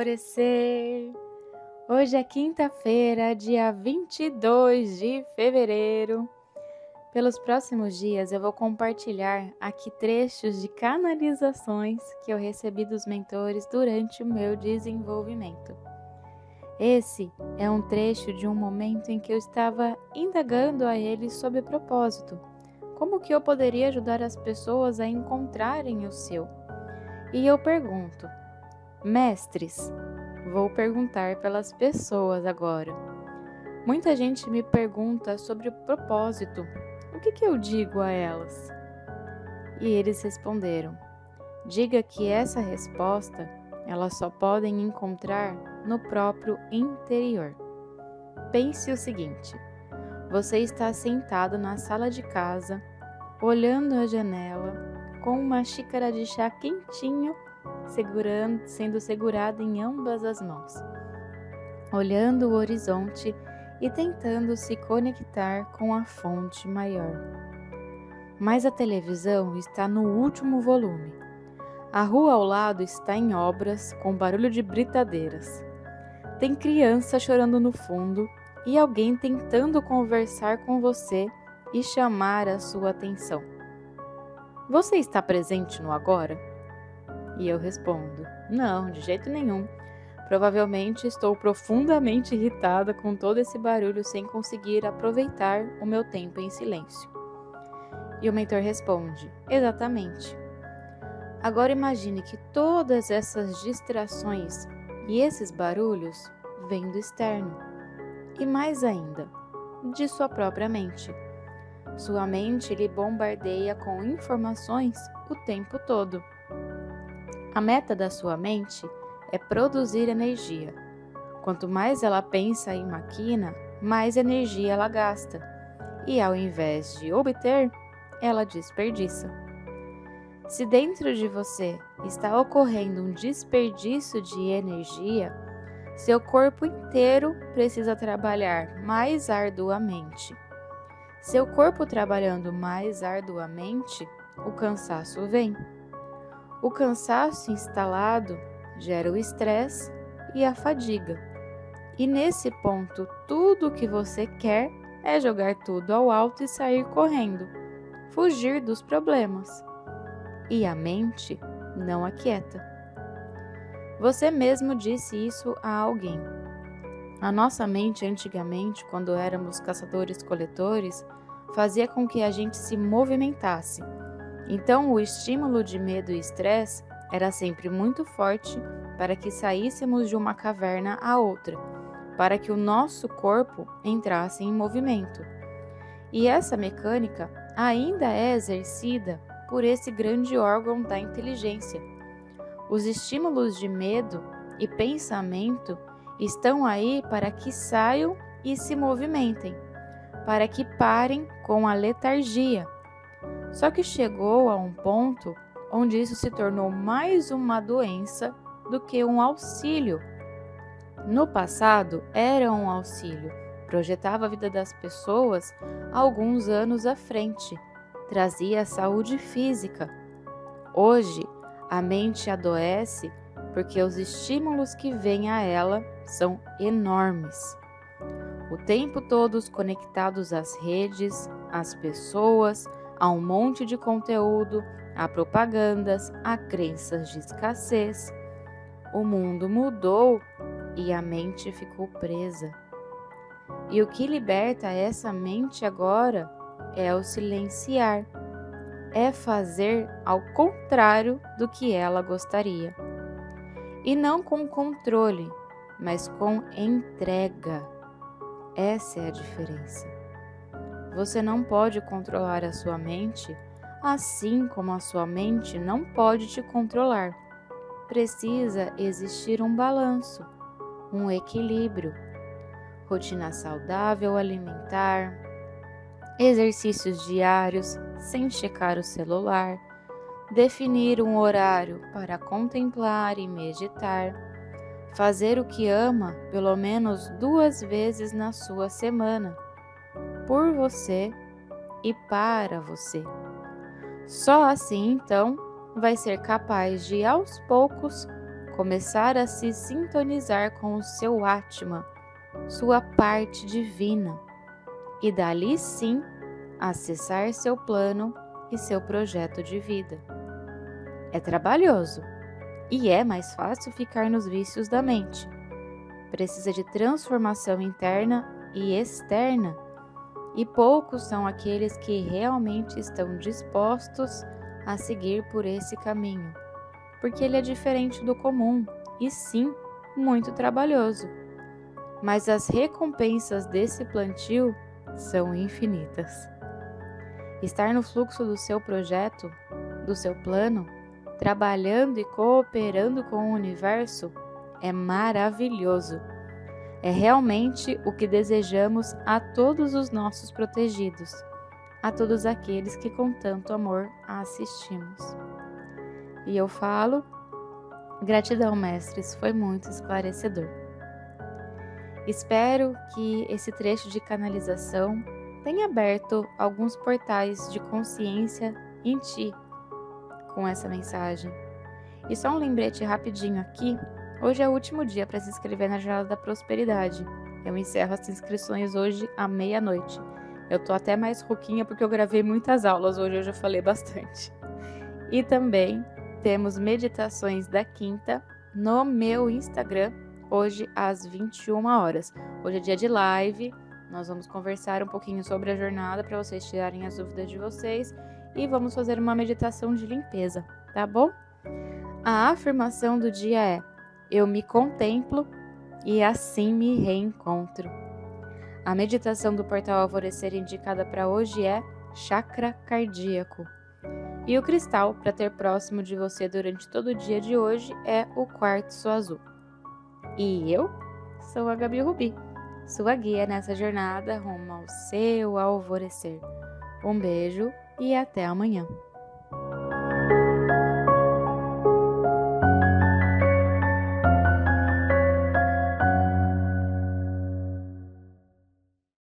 alvorecer. Hoje é quinta-feira, dia 22 de fevereiro. Pelos próximos dias eu vou compartilhar aqui trechos de canalizações que eu recebi dos mentores durante o meu desenvolvimento. Esse é um trecho de um momento em que eu estava indagando a eles sobre propósito, como que eu poderia ajudar as pessoas a encontrarem o seu. E eu pergunto: Mestres, vou perguntar pelas pessoas agora. Muita gente me pergunta sobre o propósito. O que, que eu digo a elas? E eles responderam: Diga que essa resposta elas só podem encontrar no próprio interior. Pense o seguinte: você está sentado na sala de casa, olhando a janela, com uma xícara de chá quentinho segurando, sendo segurada em ambas as mãos, olhando o horizonte e tentando se conectar com a fonte maior. Mas a televisão está no último volume. A rua ao lado está em obras com barulho de britadeiras. Tem criança chorando no fundo e alguém tentando conversar com você e chamar a sua atenção. Você está presente no agora? E eu respondo: Não, de jeito nenhum. Provavelmente estou profundamente irritada com todo esse barulho sem conseguir aproveitar o meu tempo em silêncio. E o mentor responde: Exatamente. Agora imagine que todas essas distrações e esses barulhos vêm do externo. E mais ainda, de sua própria mente. Sua mente lhe bombardeia com informações o tempo todo. A meta da sua mente é produzir energia. Quanto mais ela pensa e maquina, mais energia ela gasta. E ao invés de obter, ela desperdiça. Se dentro de você está ocorrendo um desperdício de energia, seu corpo inteiro precisa trabalhar mais arduamente. Seu corpo trabalhando mais arduamente, o cansaço vem. O cansaço instalado gera o estresse e a fadiga. E nesse ponto, tudo o que você quer é jogar tudo ao alto e sair correndo, fugir dos problemas. E a mente não aquieta. Você mesmo disse isso a alguém. A nossa mente, antigamente, quando éramos caçadores-coletores, fazia com que a gente se movimentasse então, o estímulo de medo e estresse era sempre muito forte para que saíssemos de uma caverna a outra, para que o nosso corpo entrasse em movimento. E essa mecânica ainda é exercida por esse grande órgão da inteligência. Os estímulos de medo e pensamento estão aí para que saiam e se movimentem, para que parem com a letargia só que chegou a um ponto onde isso se tornou mais uma doença do que um auxílio. No passado, era um auxílio, projetava a vida das pessoas alguns anos à frente, trazia saúde física. Hoje, a mente adoece porque os estímulos que vêm a ela são enormes. O tempo todos conectados às redes, às pessoas, a um monte de conteúdo, a propagandas, a crenças de escassez. O mundo mudou e a mente ficou presa. E o que liberta essa mente agora é o silenciar, é fazer ao contrário do que ela gostaria. E não com controle, mas com entrega. Essa é a diferença. Você não pode controlar a sua mente, assim como a sua mente não pode te controlar. Precisa existir um balanço, um equilíbrio. Rotina saudável alimentar, exercícios diários sem checar o celular, definir um horário para contemplar e meditar, fazer o que ama pelo menos duas vezes na sua semana por você e para você. Só assim, então, vai ser capaz de, aos poucos, começar a se sintonizar com o seu Atma, sua parte divina, e dali sim acessar seu plano e seu projeto de vida. É trabalhoso e é mais fácil ficar nos vícios da mente. Precisa de transformação interna e externa, e poucos são aqueles que realmente estão dispostos a seguir por esse caminho, porque ele é diferente do comum e sim muito trabalhoso. Mas as recompensas desse plantio são infinitas. Estar no fluxo do seu projeto, do seu plano, trabalhando e cooperando com o universo é maravilhoso. É realmente o que desejamos a todos os nossos protegidos, a todos aqueles que com tanto amor assistimos. E eu falo, gratidão, mestres, foi muito esclarecedor. Espero que esse trecho de canalização tenha aberto alguns portais de consciência em ti com essa mensagem. E só um lembrete rapidinho aqui: hoje é o último dia para se inscrever na Jornada da Prosperidade. Eu encerro as inscrições hoje à meia-noite. Eu tô até mais rouquinha porque eu gravei muitas aulas hoje, eu já falei bastante. E também temos meditações da quinta no meu Instagram, hoje às 21 horas. Hoje é dia de live, nós vamos conversar um pouquinho sobre a jornada para vocês tirarem as dúvidas de vocês e vamos fazer uma meditação de limpeza, tá bom? A afirmação do dia é: Eu me contemplo e assim me reencontro. A meditação do portal Alvorecer indicada para hoje é chakra cardíaco. E o cristal para ter próximo de você durante todo o dia de hoje é o quartzo azul. E eu sou a Gabi Rubi, sua guia nessa jornada rumo ao seu alvorecer. Um beijo e até amanhã.